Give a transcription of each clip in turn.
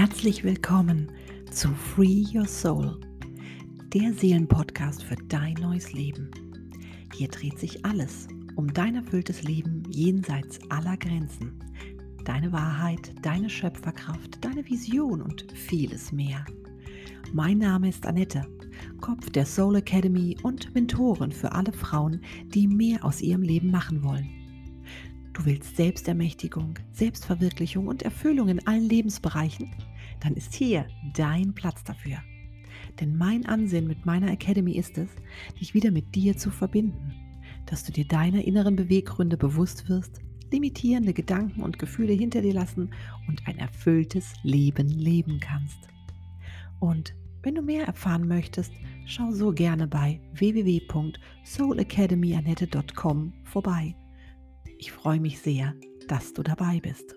Herzlich willkommen zu Free Your Soul, der Seelenpodcast für dein neues Leben. Hier dreht sich alles um dein erfülltes Leben jenseits aller Grenzen, deine Wahrheit, deine Schöpferkraft, deine Vision und vieles mehr. Mein Name ist Annette, Kopf der Soul Academy und Mentorin für alle Frauen, die mehr aus ihrem Leben machen wollen. Du willst Selbstermächtigung, Selbstverwirklichung und Erfüllung in allen Lebensbereichen? Dann ist hier dein Platz dafür. Denn mein Ansinn mit meiner Academy ist es, dich wieder mit dir zu verbinden, dass du dir deiner inneren Beweggründe bewusst wirst, limitierende Gedanken und Gefühle hinter dir lassen und ein erfülltes Leben leben kannst. Und wenn du mehr erfahren möchtest, schau so gerne bei www.soulacademyanette.com vorbei. Ich freue mich sehr, dass du dabei bist.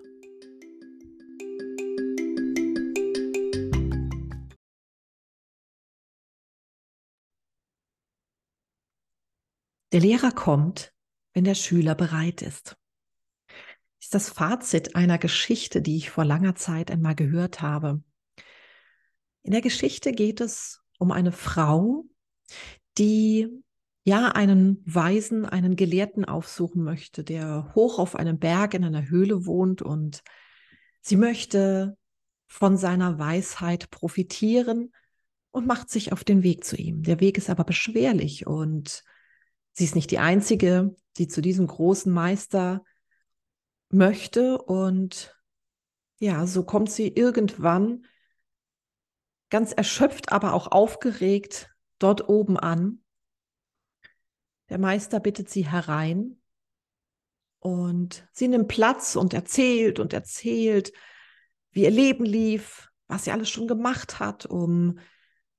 Der Lehrer kommt, wenn der Schüler bereit ist. Ist das Fazit einer Geschichte, die ich vor langer Zeit einmal gehört habe. In der Geschichte geht es um eine Frau, die ja einen Weisen, einen Gelehrten aufsuchen möchte, der hoch auf einem Berg in einer Höhle wohnt und sie möchte von seiner Weisheit profitieren und macht sich auf den Weg zu ihm. Der Weg ist aber beschwerlich und sie ist nicht die einzige, die zu diesem großen Meister möchte und ja, so kommt sie irgendwann ganz erschöpft, aber auch aufgeregt dort oben an der Meister bittet sie herein und sie nimmt Platz und erzählt und erzählt, wie ihr Leben lief, was sie alles schon gemacht hat, um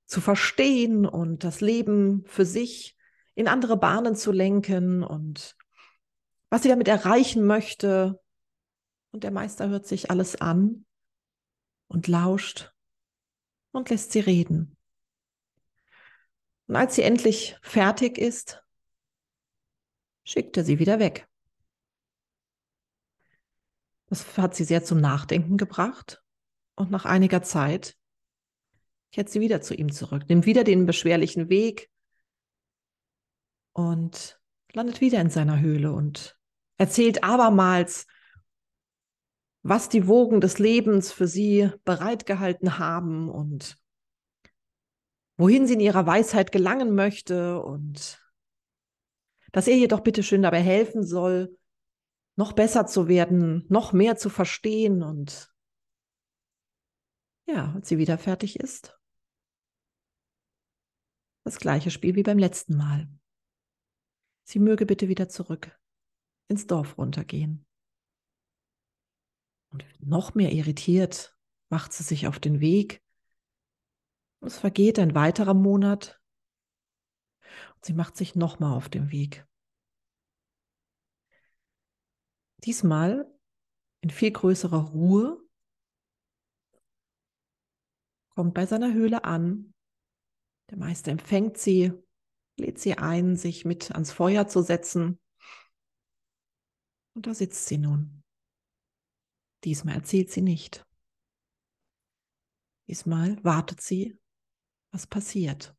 zu verstehen und das Leben für sich in andere Bahnen zu lenken und was sie damit erreichen möchte. Und der Meister hört sich alles an und lauscht und lässt sie reden. Und als sie endlich fertig ist, schickt er sie wieder weg. Das hat sie sehr zum Nachdenken gebracht und nach einiger Zeit kehrt sie wieder zu ihm zurück, nimmt wieder den beschwerlichen Weg und landet wieder in seiner Höhle und erzählt abermals, was die Wogen des Lebens für sie bereitgehalten haben und wohin sie in ihrer Weisheit gelangen möchte und dass er jedoch bitte schön dabei helfen soll, noch besser zu werden, noch mehr zu verstehen und ja, als sie wieder fertig ist, das gleiche Spiel wie beim letzten Mal. Sie möge bitte wieder zurück ins Dorf runtergehen. Und noch mehr irritiert macht sie sich auf den Weg. Es vergeht ein weiterer Monat Sie macht sich nochmal auf den Weg. Diesmal in viel größerer Ruhe, kommt bei seiner Höhle an. Der Meister empfängt sie, lädt sie ein, sich mit ans Feuer zu setzen. Und da sitzt sie nun. Diesmal erzählt sie nicht. Diesmal wartet sie, was passiert.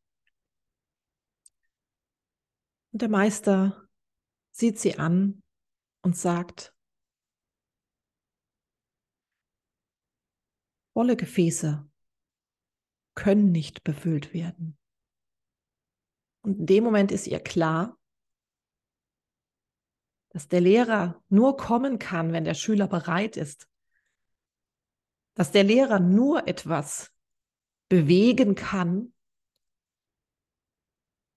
Und der Meister sieht sie an und sagt, volle Gefäße können nicht befüllt werden. Und in dem Moment ist ihr klar, dass der Lehrer nur kommen kann, wenn der Schüler bereit ist. Dass der Lehrer nur etwas bewegen kann,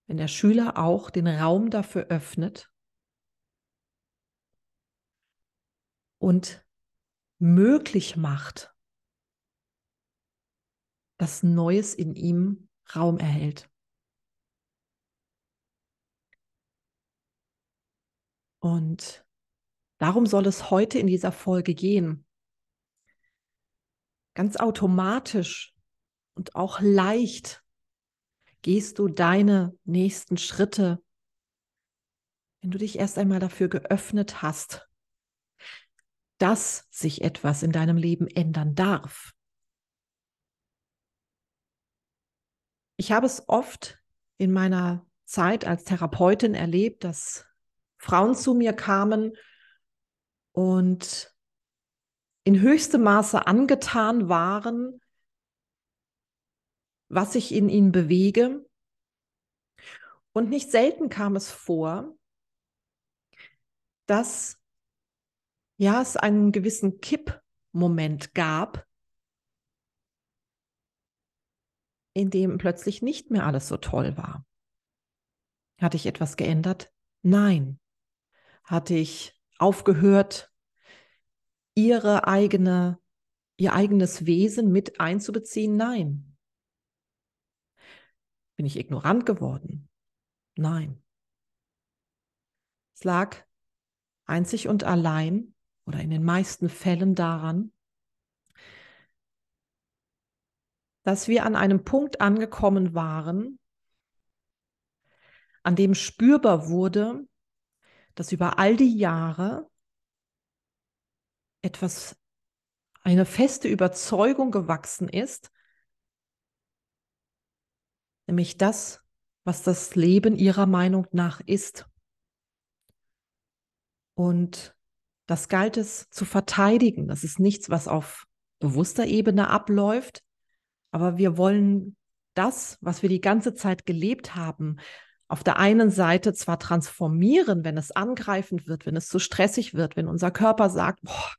wenn der Schüler auch den Raum dafür öffnet und möglich macht, dass Neues in ihm Raum erhält. Und darum soll es heute in dieser Folge gehen. Ganz automatisch und auch leicht gehst du deine nächsten Schritte, wenn du dich erst einmal dafür geöffnet hast, dass sich etwas in deinem Leben ändern darf. Ich habe es oft in meiner Zeit als Therapeutin erlebt, dass Frauen zu mir kamen und in höchstem Maße angetan waren was sich in ihnen bewege. Und nicht selten kam es vor, dass ja es einen gewissen Kippmoment gab, in dem plötzlich nicht mehr alles so toll war. Hatte ich etwas geändert? Nein. Hatte ich aufgehört, ihre eigene, ihr eigenes Wesen mit einzubeziehen? Nein. Bin ich ignorant geworden? Nein. Es lag einzig und allein oder in den meisten Fällen daran, dass wir an einem Punkt angekommen waren, an dem spürbar wurde, dass über all die Jahre etwas, eine feste Überzeugung gewachsen ist, nämlich das, was das Leben ihrer Meinung nach ist. Und das galt es zu verteidigen. Das ist nichts, was auf bewusster Ebene abläuft, aber wir wollen das, was wir die ganze Zeit gelebt haben, auf der einen Seite zwar transformieren, wenn es angreifend wird, wenn es zu stressig wird, wenn unser Körper sagt, boah,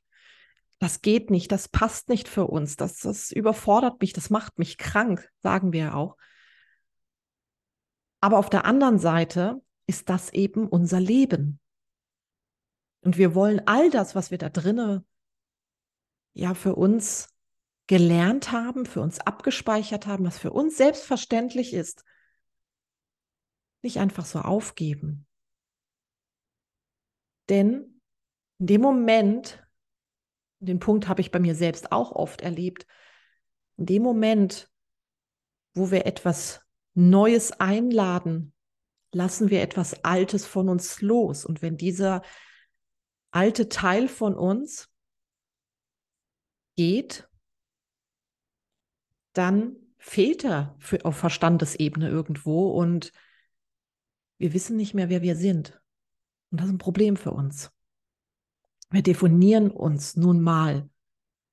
das geht nicht, das passt nicht für uns, das, das überfordert mich, das macht mich krank, sagen wir auch. Aber auf der anderen Seite ist das eben unser Leben. Und wir wollen all das, was wir da drinnen ja für uns gelernt haben, für uns abgespeichert haben, was für uns selbstverständlich ist, nicht einfach so aufgeben. Denn in dem Moment, den Punkt habe ich bei mir selbst auch oft erlebt, in dem Moment, wo wir etwas Neues einladen, lassen wir etwas Altes von uns los. Und wenn dieser alte Teil von uns geht, dann fehlt er für, auf Verstandesebene irgendwo und wir wissen nicht mehr, wer wir sind. Und das ist ein Problem für uns. Wir definieren uns nun mal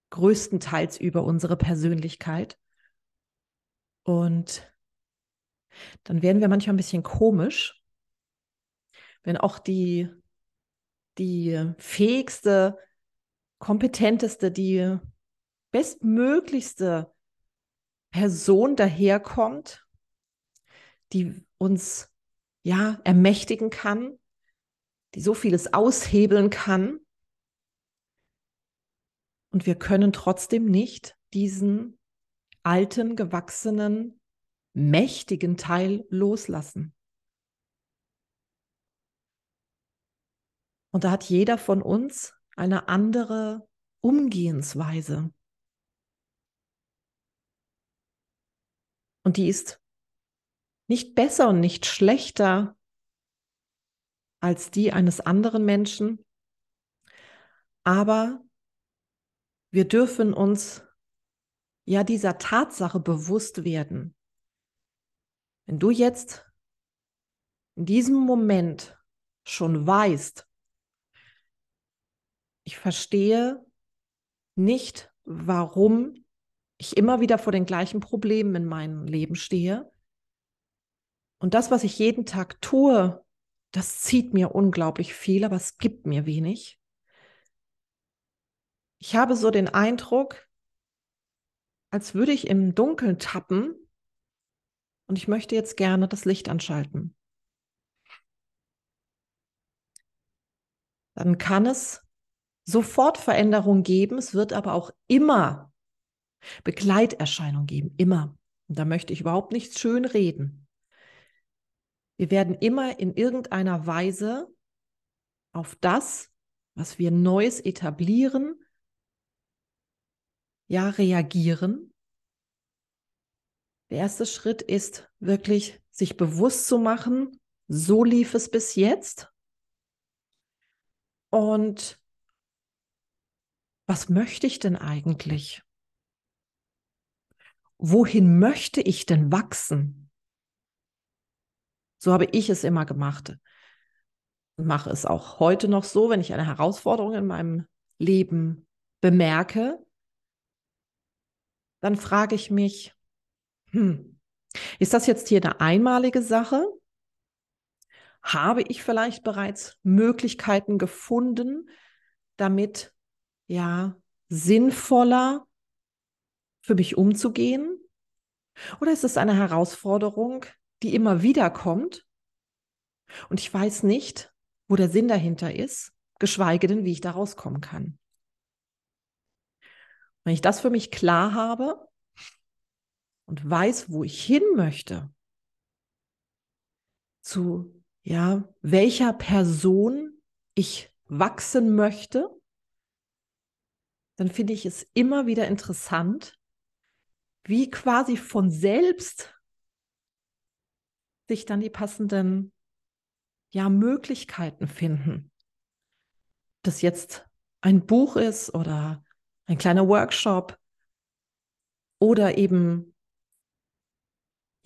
größtenteils über unsere Persönlichkeit. Und dann werden wir manchmal ein bisschen komisch, wenn auch die, die fähigste, kompetenteste, die bestmöglichste Person daherkommt, die uns ja, ermächtigen kann, die so vieles aushebeln kann. Und wir können trotzdem nicht diesen alten, gewachsenen, mächtigen Teil loslassen. Und da hat jeder von uns eine andere Umgehensweise. Und die ist nicht besser und nicht schlechter als die eines anderen Menschen, aber wir dürfen uns ja dieser Tatsache bewusst werden. Wenn du jetzt in diesem Moment schon weißt, ich verstehe nicht, warum ich immer wieder vor den gleichen Problemen in meinem Leben stehe, und das, was ich jeden Tag tue, das zieht mir unglaublich viel, aber es gibt mir wenig. Ich habe so den Eindruck, als würde ich im Dunkeln tappen und ich möchte jetzt gerne das Licht anschalten. Dann kann es sofort Veränderung geben, es wird aber auch immer Begleiterscheinung geben, immer. Und da möchte ich überhaupt nichts schön reden. Wir werden immer in irgendeiner Weise auf das, was wir Neues etablieren, ja, reagieren. Der erste Schritt ist wirklich, sich bewusst zu machen, so lief es bis jetzt. Und was möchte ich denn eigentlich? wohin möchte ich denn wachsen? So habe ich es immer gemacht. Mache es auch heute noch so, wenn ich eine Herausforderung in meinem Leben bemerke, dann frage ich mich, hm, ist das jetzt hier eine einmalige Sache? Habe ich vielleicht bereits Möglichkeiten gefunden, damit ja sinnvoller für mich umzugehen? Oder ist es eine Herausforderung, die immer wieder kommt und ich weiß nicht, wo der Sinn dahinter ist, geschweige denn, wie ich da rauskommen kann? Wenn ich das für mich klar habe und weiß, wo ich hin möchte, zu ja, welcher Person ich wachsen möchte, dann finde ich es immer wieder interessant, wie quasi von selbst sich dann die passenden ja, Möglichkeiten finden. Das jetzt ein Buch ist oder ein kleiner Workshop oder eben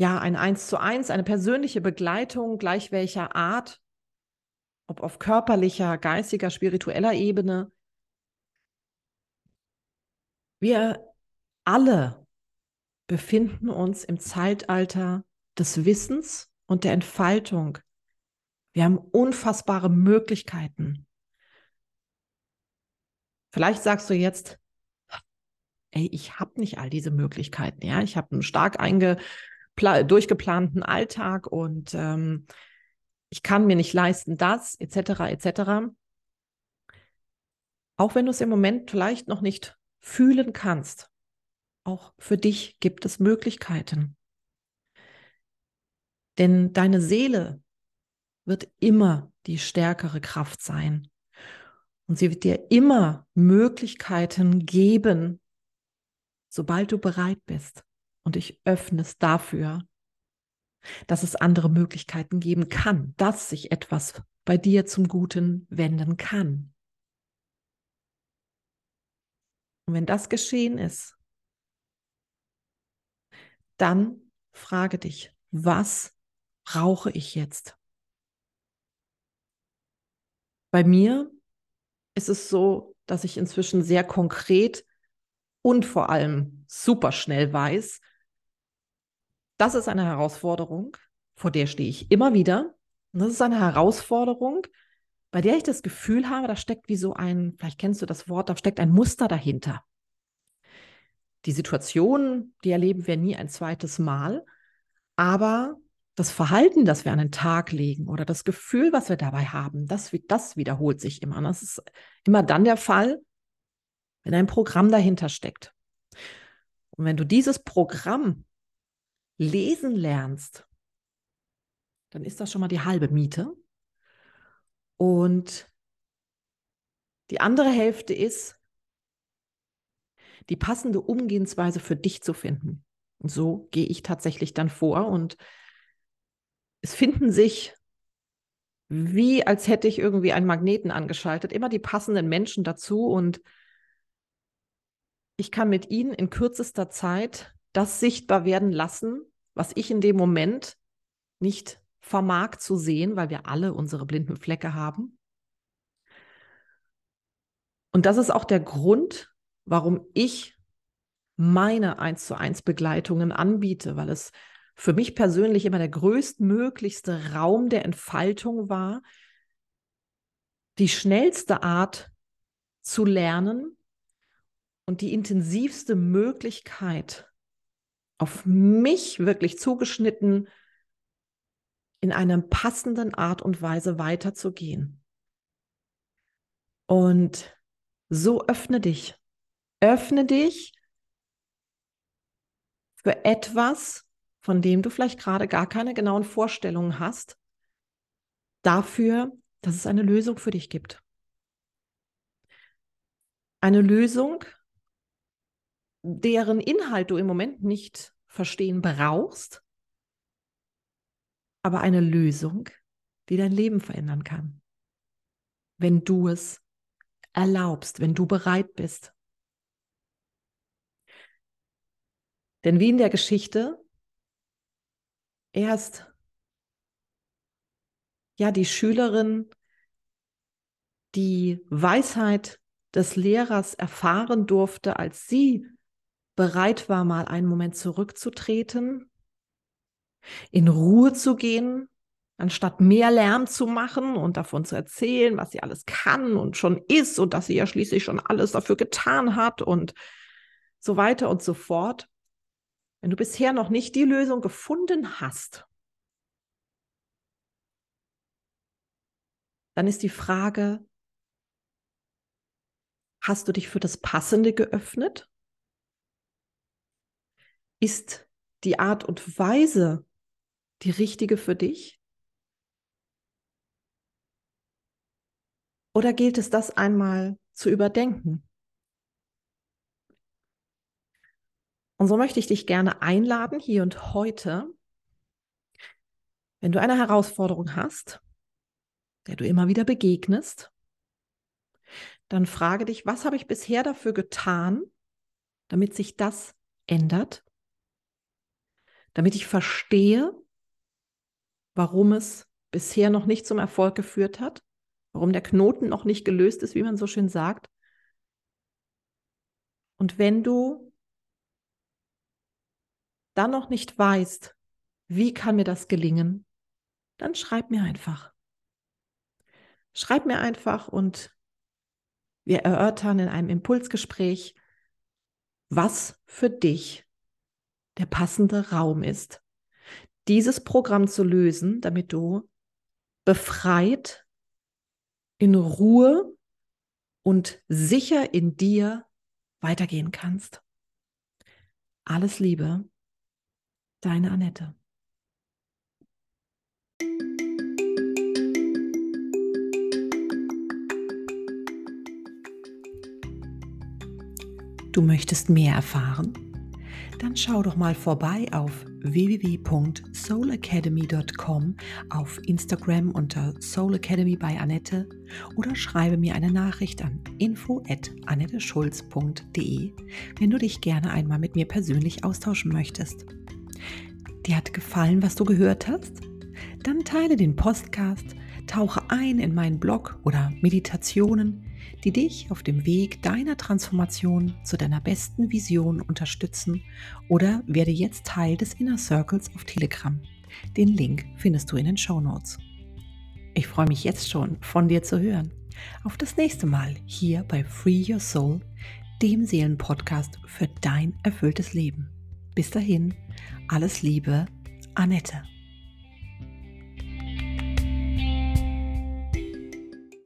ja, ein Eins zu eins, eine persönliche Begleitung, gleich welcher Art, ob auf körperlicher, geistiger, spiritueller Ebene. Wir alle befinden uns im Zeitalter des Wissens und der Entfaltung. Wir haben unfassbare Möglichkeiten. Vielleicht sagst du jetzt, ey, ich habe nicht all diese Möglichkeiten. Ja, ich habe einen stark einge durchgeplanten Alltag und ähm, ich kann mir nicht leisten, das, etc., etc. Auch wenn du es im Moment vielleicht noch nicht fühlen kannst, auch für dich gibt es Möglichkeiten. Denn deine Seele wird immer die stärkere Kraft sein. Und sie wird dir immer Möglichkeiten geben, sobald du bereit bist und dich öffnest dafür, dass es andere Möglichkeiten geben kann, dass sich etwas bei dir zum Guten wenden kann. Und wenn das geschehen ist, dann frage dich, was brauche ich jetzt? Bei mir ist es so, dass ich inzwischen sehr konkret und vor allem super schnell weiß, das ist eine Herausforderung, vor der stehe ich immer wieder. Und das ist eine Herausforderung, bei der ich das Gefühl habe, da steckt wie so ein, vielleicht kennst du das Wort, da steckt ein Muster dahinter. Die Situation, die erleben wir nie ein zweites Mal, aber das Verhalten, das wir an den Tag legen oder das Gefühl, was wir dabei haben, das, das wiederholt sich immer. Das ist immer dann der Fall, wenn ein Programm dahinter steckt. Und wenn du dieses Programm lesen lernst, dann ist das schon mal die halbe Miete. Und die andere Hälfte ist, die passende Umgehensweise für dich zu finden. Und so gehe ich tatsächlich dann vor und es finden sich, wie als hätte ich irgendwie einen Magneten angeschaltet, immer die passenden Menschen dazu und ich kann mit ihnen in kürzester Zeit das sichtbar werden lassen, was ich in dem Moment nicht vermag zu sehen, weil wir alle unsere blinden Flecke haben. Und das ist auch der Grund, warum ich meine eins zu eins Begleitungen anbiete, weil es für mich persönlich immer der größtmöglichste Raum der Entfaltung war, die schnellste Art zu lernen und die intensivste Möglichkeit auf mich wirklich zugeschnitten in einer passenden Art und Weise weiterzugehen. Und so öffne dich. Öffne dich für etwas, von dem du vielleicht gerade gar keine genauen Vorstellungen hast, dafür, dass es eine Lösung für dich gibt. Eine Lösung, deren Inhalt du im Moment nicht verstehen brauchst, aber eine Lösung, die dein Leben verändern kann. Wenn du es erlaubst, wenn du bereit bist. Denn wie in der Geschichte, erst ja die Schülerin die Weisheit des Lehrers erfahren durfte, als sie bereit war, mal einen Moment zurückzutreten, in Ruhe zu gehen, anstatt mehr Lärm zu machen und davon zu erzählen, was sie alles kann und schon ist und dass sie ja schließlich schon alles dafür getan hat und so weiter und so fort. Wenn du bisher noch nicht die Lösung gefunden hast, dann ist die Frage, hast du dich für das Passende geöffnet? Ist die Art und Weise die richtige für dich? Oder gilt es das einmal zu überdenken? Und so möchte ich dich gerne einladen, hier und heute, wenn du eine Herausforderung hast, der du immer wieder begegnest, dann frage dich, was habe ich bisher dafür getan, damit sich das ändert? Damit ich verstehe, warum es bisher noch nicht zum Erfolg geführt hat, warum der Knoten noch nicht gelöst ist, wie man so schön sagt. Und wenn du dann noch nicht weißt, wie kann mir das gelingen, dann schreib mir einfach. Schreib mir einfach und wir erörtern in einem Impulsgespräch, was für dich der passende Raum ist, dieses Programm zu lösen, damit du befreit, in Ruhe und sicher in dir weitergehen kannst. Alles Liebe Deine Annette. Du möchtest mehr erfahren? Dann schau doch mal vorbei auf www.soulacademy.com, auf Instagram unter Soul Academy bei Annette oder schreibe mir eine Nachricht an info@annetteschulz.de, wenn du dich gerne einmal mit mir persönlich austauschen möchtest. Dir hat gefallen, was du gehört hast? Dann teile den Podcast, tauche ein in meinen Blog oder Meditationen, die dich auf dem Weg deiner Transformation zu deiner besten Vision unterstützen oder werde jetzt Teil des Inner Circles auf Telegram. Den Link findest du in den Show Notes. Ich freue mich jetzt schon, von dir zu hören. Auf das nächste Mal hier bei Free Your Soul, dem Seelenpodcast für dein erfülltes Leben. Bis dahin, alles Liebe, Annette.